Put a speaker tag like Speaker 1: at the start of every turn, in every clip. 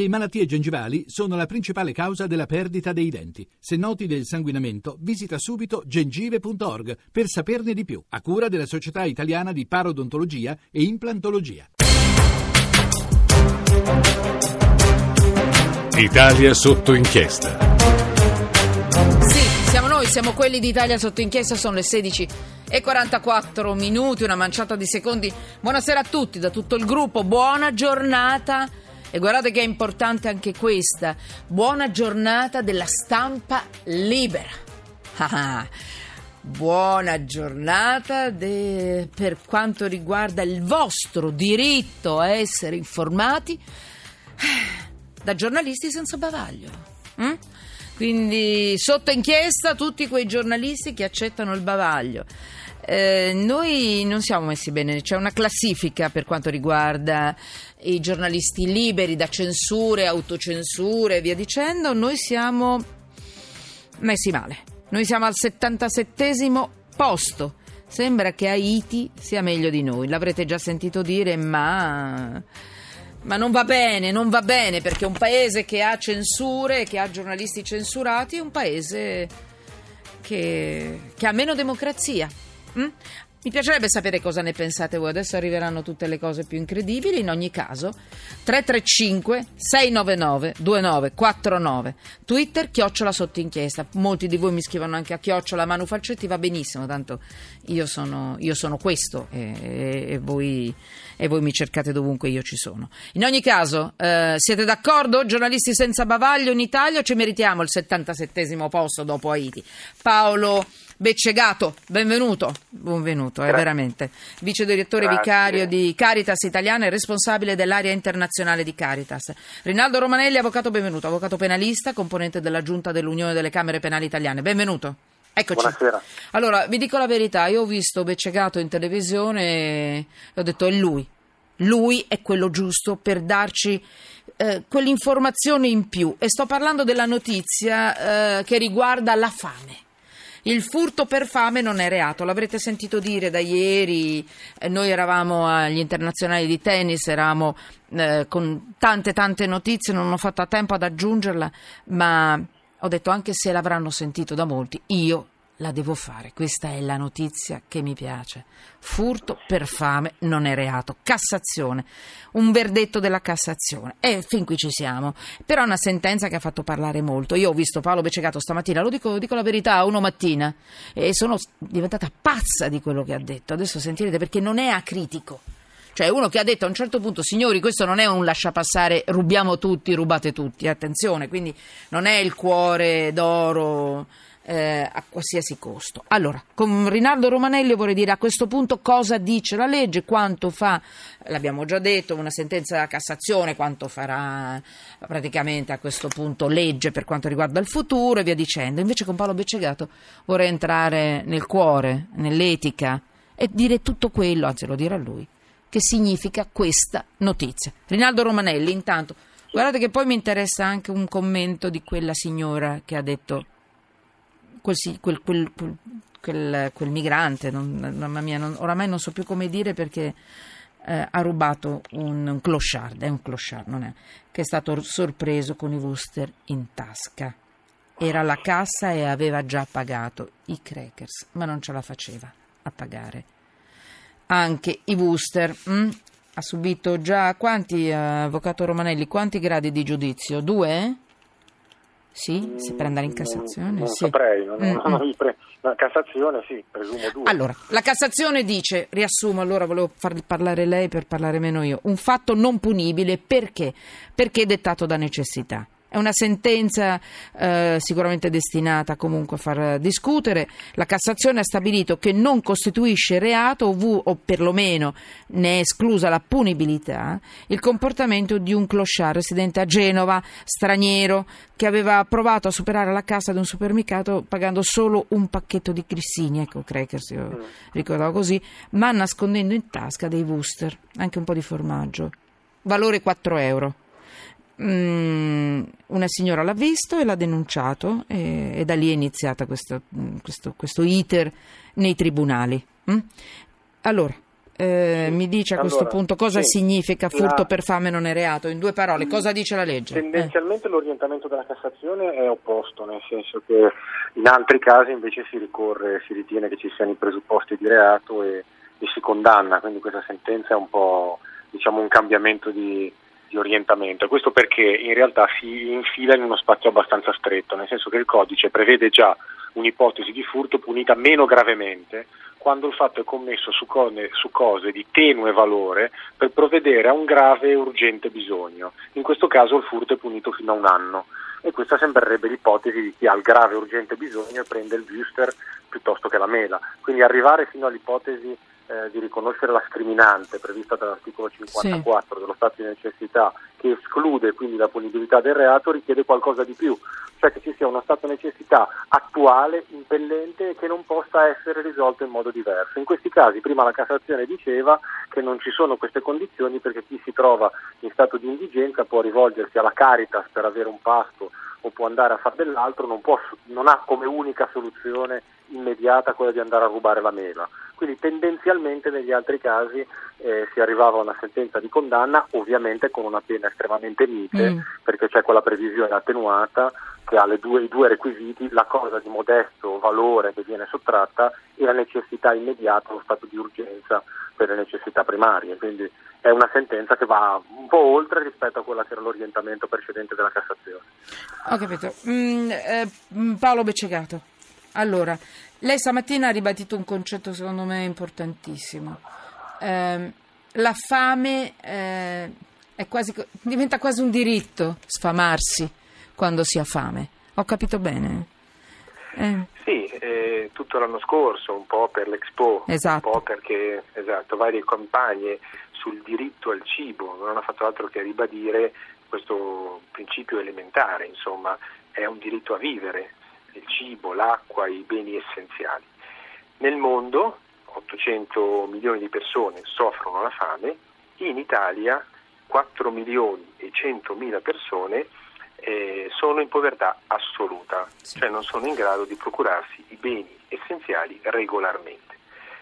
Speaker 1: Le malattie gengivali sono la principale causa della perdita dei denti. Se noti del sanguinamento, visita subito gengive.org per saperne di più, a cura della Società Italiana di Parodontologia e Implantologia.
Speaker 2: Italia sotto inchiesta.
Speaker 3: Sì, siamo noi, siamo quelli d'Italia sotto inchiesta, sono le 16 e 44 minuti, una manciata di secondi. Buonasera a tutti, da tutto il gruppo, buona giornata. E guardate che è importante anche questa, buona giornata della stampa libera. Ah, buona giornata de- per quanto riguarda il vostro diritto a essere informati da giornalisti senza bavaglio. Mm? Quindi sotto inchiesta tutti quei giornalisti che accettano il bavaglio. Eh, noi non siamo messi bene, c'è una classifica per quanto riguarda i giornalisti liberi da censure, autocensure e via dicendo. Noi siamo messi male. Noi siamo al 77 posto. Sembra che Haiti sia meglio di noi, l'avrete già sentito dire, ma ma non va bene, non va bene perché un paese che ha censure, che ha giornalisti censurati, è un paese che, che ha meno democrazia. Mm? Mi piacerebbe sapere cosa ne pensate voi. Adesso arriveranno tutte le cose più incredibili. In ogni caso, 335 699 2949. Twitter, chiocciola sotto inchiesta. Molti di voi mi scrivono anche a chiocciola Manu Falcetti. Va benissimo, tanto io sono, io sono questo e, e, e, voi, e, voi, mi cercate dovunque io ci sono. In ogni caso, eh, siete d'accordo? Giornalisti senza bavaglio in Italia ci meritiamo il 77 posto dopo Haiti? Paolo. Beccegato, benvenuto, benvenuto, è veramente vice direttore Grazie. vicario di Caritas Italiana e responsabile dell'area internazionale di Caritas. Rinaldo Romanelli, avvocato, benvenuto, avvocato penalista, componente della giunta dell'Unione delle Camere Penali Italiane, benvenuto. Eccoci.
Speaker 4: Buonasera.
Speaker 3: Allora, vi dico la verità, io ho visto Beccegato in televisione e ho detto è lui, lui è quello giusto per darci eh, quell'informazione in più e sto parlando della notizia eh, che riguarda la fame. Il furto per fame non è reato, l'avrete sentito dire da ieri, eh, noi eravamo agli internazionali di tennis, eravamo eh, con tante tante notizie, non ho fatto a tempo ad aggiungerla, ma ho detto anche se l'avranno sentito da molti, io la devo fare. Questa è la notizia che mi piace. Furto per fame non è reato. Cassazione. Un verdetto della Cassazione. E fin qui ci siamo. Però è una sentenza che ha fatto parlare molto. Io ho visto Paolo Beccegato stamattina, lo dico, dico la verità, uno mattina, e sono diventata pazza di quello che ha detto. Adesso sentirete perché non è acritico. Cioè uno che ha detto a un certo punto, signori, questo non è un lasciapassare, rubiamo tutti, rubate tutti, attenzione, quindi non è il cuore d'oro eh, a qualsiasi costo. Allora, con Rinaldo Romanelli vorrei dire a questo punto cosa dice la legge, quanto fa, l'abbiamo già detto, una sentenza della Cassazione, quanto farà praticamente a questo punto legge per quanto riguarda il futuro e via dicendo. Invece con Paolo Beccegato vorrei entrare nel cuore, nell'etica e dire tutto quello, anzi lo dirà lui, che significa questa notizia. Rinaldo Romanelli, intanto, guardate che poi mi interessa anche un commento di quella signora che ha detto quel, quel, quel, quel, quel migrante, non, mamma mia, non, oramai non so più come dire perché eh, ha rubato un, un clochard, è un clochard, non è, che è stato sorpreso con i Wooster in tasca. Era alla cassa e aveva già pagato i crackers, ma non ce la faceva a pagare. Anche i Wooster hm? ha subito già quanti, eh, avvocato Romanelli, quanti gradi di giudizio? Due? Sì, si può andare in Cassazione?
Speaker 4: Non,
Speaker 3: sì.
Speaker 4: saprei, non, mm, non mm. pre... la Cassazione sì, presumo due.
Speaker 3: Allora, la Cassazione dice, riassumo, allora volevo fargli parlare lei per parlare meno io, un fatto non punibile perché? Perché dettato da necessità. È una sentenza eh, sicuramente destinata comunque a far discutere. La Cassazione ha stabilito che non costituisce reato o, o perlomeno ne è esclusa la punibilità il comportamento di un clochard residente a Genova, straniero, che aveva provato a superare la cassa di un supermercato pagando solo un pacchetto di grissini, ecco, crackers, io mm. ricordavo così, ma nascondendo in tasca dei Wooster, anche un po' di formaggio. Valore 4 euro. Mm, una signora l'ha visto e l'ha denunciato e, e da lì è iniziata questo, questo, questo iter nei tribunali. Mm? Allora, eh,
Speaker 4: Sì.
Speaker 3: mi dice a questo
Speaker 4: Allora,
Speaker 3: punto cosa
Speaker 4: sì.
Speaker 3: significa furto
Speaker 4: La-
Speaker 3: per fame non è reato? In due parole, cosa dice la legge? Eh.
Speaker 4: Tendenzialmente l'orientamento della Cassazione è opposto, nel senso che in altri casi invece si ricorre, si ritiene che ci siano i presupposti di reato e, e si condanna, quindi questa sentenza è un po' diciamo, un cambiamento di, di orientamento. Questo perché in realtà si infila in uno spazio abbastanza stretto, nel senso che il codice prevede già un'ipotesi di furto punita meno gravemente quando il fatto è commesso su, cose di tenue valore per provvedere a un grave e urgente bisogno. In questo caso il furto è punito fino a un anno e questa sembrerebbe l'ipotesi di chi ha il grave e urgente bisogno e prende il booster piuttosto che la mela. Quindi arrivare fino all'ipotesi eh, di riconoscere la scriminante prevista dall'articolo 54 dello stato di necessità che esclude quindi la punibilità del reato richiede qualcosa di più, cioè che ci sia uno stato di necessità attuale, impellente e che non possa essere risolto in modo diverso. In questi casi prima la Cassazione diceva che non ci sono queste condizioni perché chi si trova in stato di indigenza può rivolgersi alla Caritas per avere un pasto o può andare a fare dell'altro, non, può- non ha come unica soluzione immediata quella di andare a rubare la mela. Quindi tendenzialmente negli altri casi eh, si arrivava a una sentenza di condanna, ovviamente con una pena estremamente mite,
Speaker 3: Mm.
Speaker 4: perché c'è quella previsione attenuata che ha le due- i due requisiti, la cosa di modesto valore che viene sottratta e la necessità immediata, lo stato di urgenza per le necessità primarie. Quindi è una sentenza che va un po' oltre rispetto a quella che era l'orientamento precedente della Cassazione.
Speaker 3: Ho capito. Mm, eh, mm, Paolo Beccegato, allora, lei stamattina ha ribadito un concetto secondo me importantissimo. Ehm, la fame eh, è quasi, diventa quasi un diritto sfamarsi quando si ha fame. Ho capito bene? Eh,
Speaker 5: Sì, eh, tutto l'anno scorso, un po' per l'Expo,
Speaker 3: Esatto.
Speaker 5: un po' perché esatto, varie campagne sul diritto al cibo non hanno fatto altro che ribadire questo principio elementare, insomma, è un diritto a vivere, il cibo, l'acqua, i beni essenziali. Nel mondo 800 milioni di persone soffrono la fame, in Italia 4 milioni e 100 mila persone eh, sono in povertà assoluta,
Speaker 3: Sì.
Speaker 5: cioè non sono in grado di procurarsi i beni essenziali regolarmente.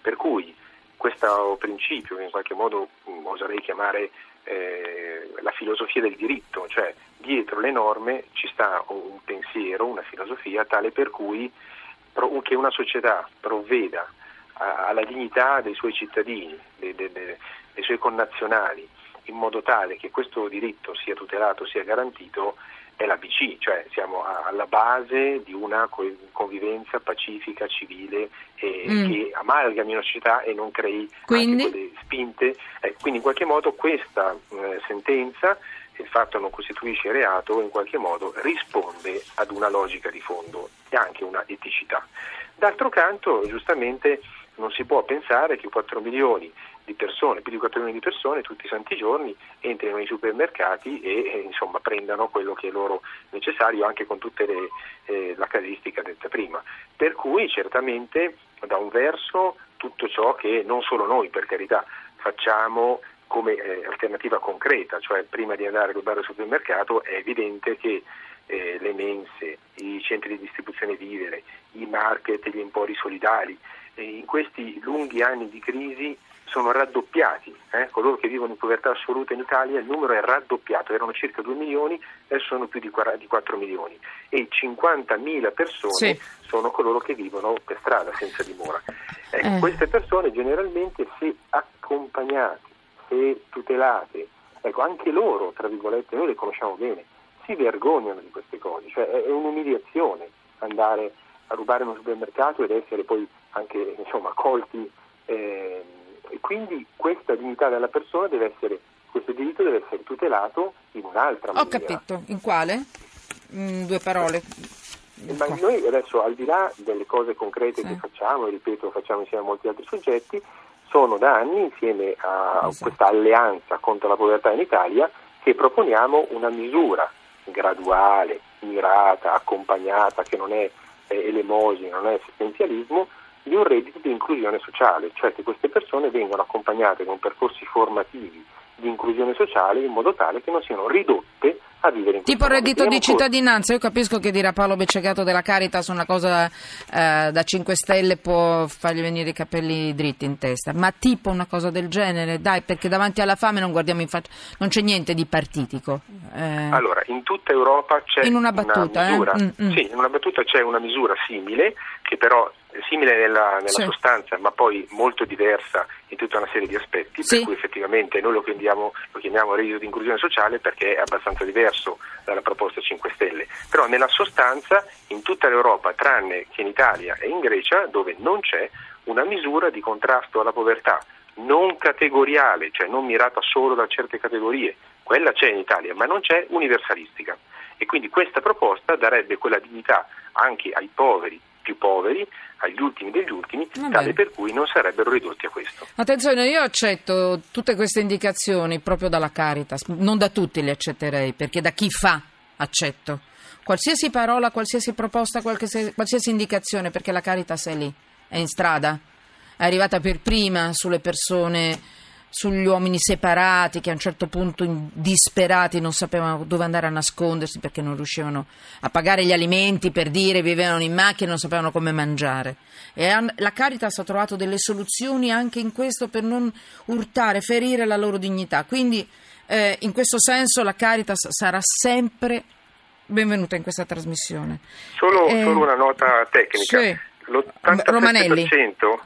Speaker 5: Per cui questo principio, che in qualche modo mh, oserei chiamare eh, la filosofia del diritto, cioè dietro le norme ci sta un pensiero, una filosofia tale per cui che una società provveda alla dignità dei suoi cittadini, de- de- de- dei suoi connazionali, in modo tale che questo diritto sia tutelato, sia garantito, è l'ABC, cioè siamo alla base di una co- convivenza pacifica, civile, e
Speaker 3: Mm.
Speaker 5: che amalgami una società e non crei anche
Speaker 3: Quindi?
Speaker 5: quelle spinte. Eh, quindi in qualche modo questa eh, sentenza, il fatto non costituisce reato, in qualche modo risponde ad una logica di fondo e anche una eticità. D'altro canto, giustamente, non si può pensare che 4 milioni di persone, più di 4 milioni di persone, tutti i santi giorni entrino nei supermercati e eh, insomma, prendano quello che è loro necessario, anche con tutta la casistica detta prima. Per cui certamente da un verso tutto ciò che non solo noi, per carità, facciamo come eh, alternativa concreta, cioè prima di andare a rubare al supermercato è evidente che eh, le mense, i centri di distribuzione vivere, i market, gli empori solidali, eh, in questi lunghi anni di crisi sono raddoppiati, eh? coloro che vivono in povertà assoluta in Italia il numero è raddoppiato, erano circa 2 milioni, adesso sono più di 4 di 4 milioni e 50.000 persone
Speaker 3: Sì.
Speaker 5: sono coloro che vivono per strada senza dimora. Ecco,
Speaker 3: Eh.
Speaker 5: Queste persone generalmente se accompagnate, se tutelate, ecco, anche loro, tra virgolette, noi le conosciamo bene, si vergognano di queste cose, cioè è, un'umiliazione andare a rubare in un supermercato ed essere poi anche insomma, colti. ehm, e quindi questa dignità della persona deve essere, questo diritto deve essere tutelato in un'altra
Speaker 3: ho
Speaker 5: maniera.
Speaker 3: capito. In quale? In due parole.
Speaker 5: Eh, Ma noi adesso, al di là delle cose concrete
Speaker 3: Sì.
Speaker 5: che facciamo, e ripeto, facciamo insieme a molti altri soggetti, sono da anni, insieme a
Speaker 3: Esatto.
Speaker 5: questa alleanza contro la povertà in Italia, che proponiamo una misura graduale, mirata, accompagnata, che non è eh, elemosina, non è assistenzialismo, di un reddito di inclusione sociale, cioè che queste persone vengano accompagnate con percorsi formativi di inclusione sociale in modo tale che non siano ridotte a vivere in
Speaker 3: Tipo il reddito di cittadinanza, io capisco che dirà Paolo Beccegato della Caritas una cosa eh, da 5 stelle può fargli venire i capelli dritti in testa, ma tipo una cosa del genere, dai, perché davanti alla fame non guardiamo in faccia, non c'è niente di partitico. Eh,
Speaker 5: Allora, in tutta Europa c'è
Speaker 3: In una battuta, eh?
Speaker 5: misura,
Speaker 3: Mm, mm.
Speaker 5: sì, in una battuta c'è una misura simile, che però simile nella, nella
Speaker 3: Sì.
Speaker 5: sostanza, ma poi molto diversa in tutta una serie di aspetti,
Speaker 3: Sì.
Speaker 5: per cui effettivamente noi lo chiamiamo, lo chiamiamo reddito di inclusione sociale perché è abbastanza diverso dalla proposta 5 Stelle. Però nella sostanza in tutta l'Europa, tranne che in Italia e in Grecia, dove non c'è una misura di contrasto alla povertà non categoriale, cioè non mirata solo da certe categorie, quella c'è in Italia, ma non c'è universalistica. E quindi questa proposta darebbe quella dignità anche ai poveri più poveri, agli ultimi degli ultimi,
Speaker 3: Va bene.
Speaker 5: tale per cui non sarebbero ridotti a questo.
Speaker 3: Attenzione, io accetto tutte queste indicazioni proprio dalla Caritas, non da tutti le accetterei, perché da chi fa accetto. Qualsiasi parola, qualsiasi proposta, qualsiasi, qualsiasi indicazione, perché la Caritas è lì, è in strada, è arrivata per prima sulle persone, sugli uomini separati che a un certo punto disperati non sapevano dove andare a nascondersi perché non riuscivano a pagare gli alimenti per dire vivevano in macchina e non sapevano come mangiare. E la Caritas ha trovato delle soluzioni anche in questo per non urtare, ferire la loro dignità. Quindi eh, in questo senso la Caritas sarà sempre benvenuta in questa trasmissione.
Speaker 5: Solo,
Speaker 3: Eh,
Speaker 5: solo una nota tecnica.
Speaker 3: sì.
Speaker 5: L'87%
Speaker 3: Romanelli.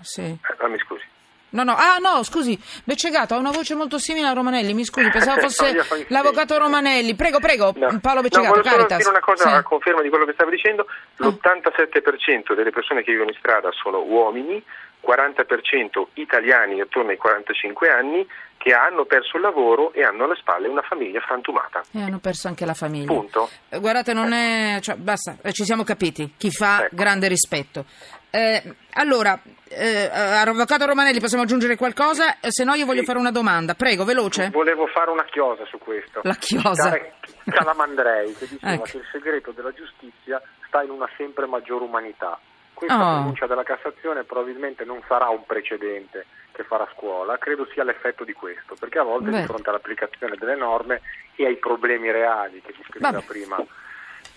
Speaker 3: Sì.
Speaker 5: Eh, ah, mi scusi.
Speaker 3: No, no, ah no, scusi, Beccegato ha una voce molto simile a Romanelli, mi scusi, pensavo fosse
Speaker 5: No,
Speaker 3: l'avvocato Romanelli. Prego, prego,
Speaker 5: No.
Speaker 3: Paolo
Speaker 5: No,
Speaker 3: Beccegato,
Speaker 5: solo
Speaker 3: Caritas.
Speaker 5: dire una cosa
Speaker 3: Sì.
Speaker 5: a conferma di quello che stavo dicendo.
Speaker 3: Ah.
Speaker 5: L'87% delle persone che vivono in strada sono uomini, 40% italiani attorno ai 45 anni che hanno perso il lavoro e hanno alle spalle una famiglia frantumata.
Speaker 3: E hanno perso anche la famiglia.
Speaker 5: Punto.
Speaker 3: Eh, Guardate, non è. Cioè, basta, eh, ci siamo capiti. Chi fa
Speaker 5: Ecco.
Speaker 3: grande rispetto. Eh, allora, eh, avvocato Romanelli, possiamo aggiungere qualcosa? Eh, se no, io voglio
Speaker 5: Sì.
Speaker 3: fare una domanda. Prego, veloce.
Speaker 4: Volevo fare una chiosa su questo.
Speaker 3: La chiosa.
Speaker 4: Citare Calamandrei che diceva
Speaker 3: Ecco.
Speaker 4: che il segreto della giustizia sta in una sempre maggiore umanità. Questa
Speaker 3: Oh.
Speaker 4: pronuncia della Cassazione probabilmente non sarà un precedente che farà scuola, credo sia l'effetto di questo, perché a volte
Speaker 3: Beh.
Speaker 4: di fronte all'applicazione delle norme e ai problemi reali che descriveva
Speaker 3: Vabbè.
Speaker 4: prima,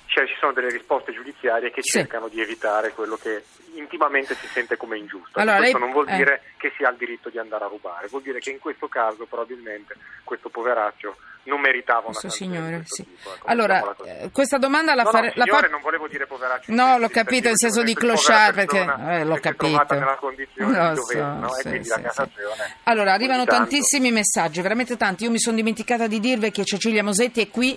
Speaker 4: cioè ci sono delle risposte giudiziarie che
Speaker 3: Sì.
Speaker 4: cercano di evitare quello che intimamente si sente come ingiusto.
Speaker 3: Allora,
Speaker 4: questo
Speaker 3: lei-
Speaker 4: non vuol
Speaker 3: eh.
Speaker 4: dire che si ha il diritto di andare a rubare, vuol dire che in questo caso probabilmente questo poveraccio non meritava una
Speaker 3: Questo signore, sì.
Speaker 4: tipo, ecco,
Speaker 3: Allora, eh, questa domanda la
Speaker 4: No, no,
Speaker 3: fare. la
Speaker 4: signore,
Speaker 3: fa-
Speaker 4: non volevo dire poveraccio.
Speaker 3: No, l'ho capito, in senso di clochard, perché eh, l'ho capito.
Speaker 4: nella condizione
Speaker 3: Lo
Speaker 4: di dovere,
Speaker 3: so,
Speaker 4: no?
Speaker 3: sì, sì,
Speaker 4: la. Cassazione.
Speaker 3: Allora, arrivano
Speaker 4: tanto-
Speaker 3: tantissimi messaggi, veramente tanti. Io mi sono dimenticata di dirvi che Cecilia Mosetti è qui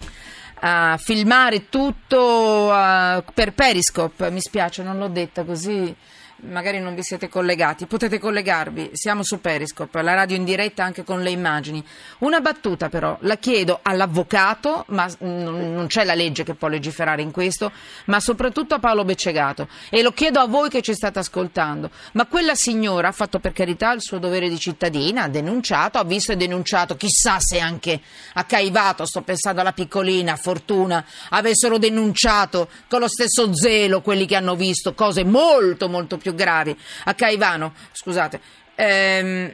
Speaker 3: a filmare tutto eh, per Periscope. Mi spiace, non l'ho detta così. Magari non vi siete collegati, potete collegarvi, siamo su Periscope, la radio in diretta anche con le immagini. Una battuta però, la chiedo all'avvocato, ma non c'è la legge che può legiferare in questo, ma soprattutto a Paolo Beccegato e lo chiedo a voi che ci state ascoltando. Ma quella signora ha fatto per carità il suo dovere di cittadina, ha denunciato, ha visto e denunciato, chissà se anche a Caivato, sto pensando alla piccolina, a Fortuna, avessero denunciato con lo stesso zelo quelli che hanno visto cose molto molto più gravi. A Caivano, scusate, ehm,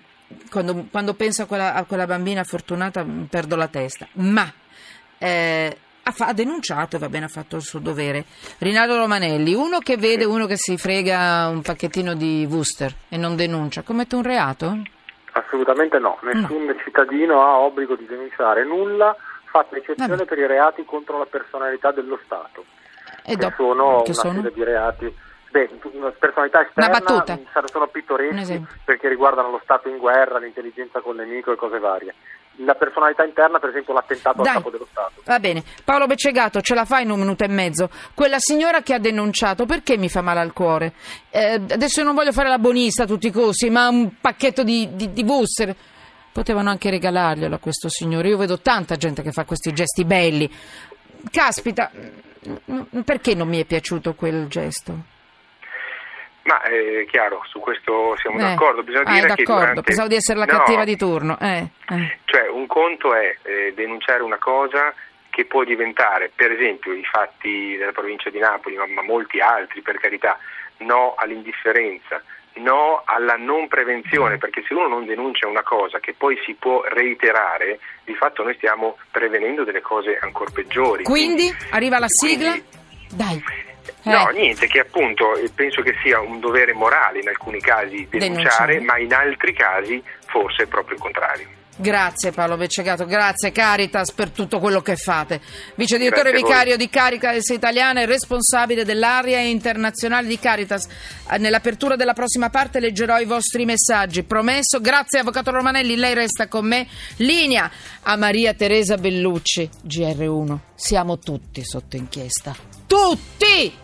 Speaker 3: quando, quando penso a quella, a quella bambina fortunata mm, perdo la testa, ma eh, ha, ha denunciato e va bene, ha fatto il suo dovere. Rinaldo Romanelli, uno che vede uno che si frega un pacchettino di Wooster e non denuncia, commette un reato?
Speaker 4: Assolutamente no, nessun cittadino ha obbligo di denunciare nulla, fatta eccezione
Speaker 3: Vabbè.
Speaker 4: per i reati contro la personalità dello Stato,
Speaker 3: E
Speaker 4: che
Speaker 3: dopo-
Speaker 4: sono
Speaker 3: che
Speaker 4: una
Speaker 3: sono?
Speaker 4: serie di reati. Beh, una personalità sar- sono pittoreschi perché riguardano lo Stato in guerra, l'intelligenza col nemico e cose varie. La personalità interna, per esempio, l'attentato
Speaker 3: Dai.
Speaker 4: al capo dello Stato.
Speaker 3: Va bene, Paolo Beccegato, ce la fai in un minuto e mezzo? Quella signora che ha denunciato, perché mi fa male al cuore? Eh, adesso io non voglio fare la bonista a tutti i costi, ma un pacchetto di, di, di Wooster. Potevano anche regalarglielo a questo signore. Io vedo tanta gente che fa questi gesti belli. Caspita, mm, perché non mi è piaciuto quel gesto?
Speaker 5: Ma è chiaro, su questo siamo
Speaker 3: Eh,
Speaker 5: d'accordo. Bisogna
Speaker 3: ah,
Speaker 5: dire
Speaker 3: è
Speaker 5: che
Speaker 3: d'accordo,
Speaker 5: durante...
Speaker 3: pensavo di essere la
Speaker 5: No,
Speaker 3: cattiva di turno. Eh, eh.
Speaker 5: Cioè, un conto è eh, denunciare una cosa che può diventare, per esempio, i fatti della provincia di Napoli, ma, ma molti altri, per carità, no all'indifferenza no alla non prevenzione, perché se uno non denuncia una cosa che poi si può reiterare, di fatto noi stiamo prevenendo delle cose ancora peggiori.
Speaker 3: Quindi, arriva la sigla?
Speaker 5: Quindi,
Speaker 3: Dai.
Speaker 5: No,
Speaker 3: Eh.
Speaker 5: niente, che appunto eh, penso che sia un dovere morale in alcuni casi denunciare,
Speaker 3: Denunciare.
Speaker 5: ma in altri casi forse è proprio il contrario.
Speaker 3: Grazie Paolo Beccegato, grazie Caritas per tutto quello che fate. Vice direttore vicario di Caritas Italiana e responsabile dell'area internazionale di Caritas. Eh, Nell'apertura della prossima parte leggerò i vostri messaggi. Promesso. Grazie Avvocato Romanelli, lei resta con me. Linea a Maria Teresa Bellucci, GR1. Siamo tutti sotto inchiesta. Tutti!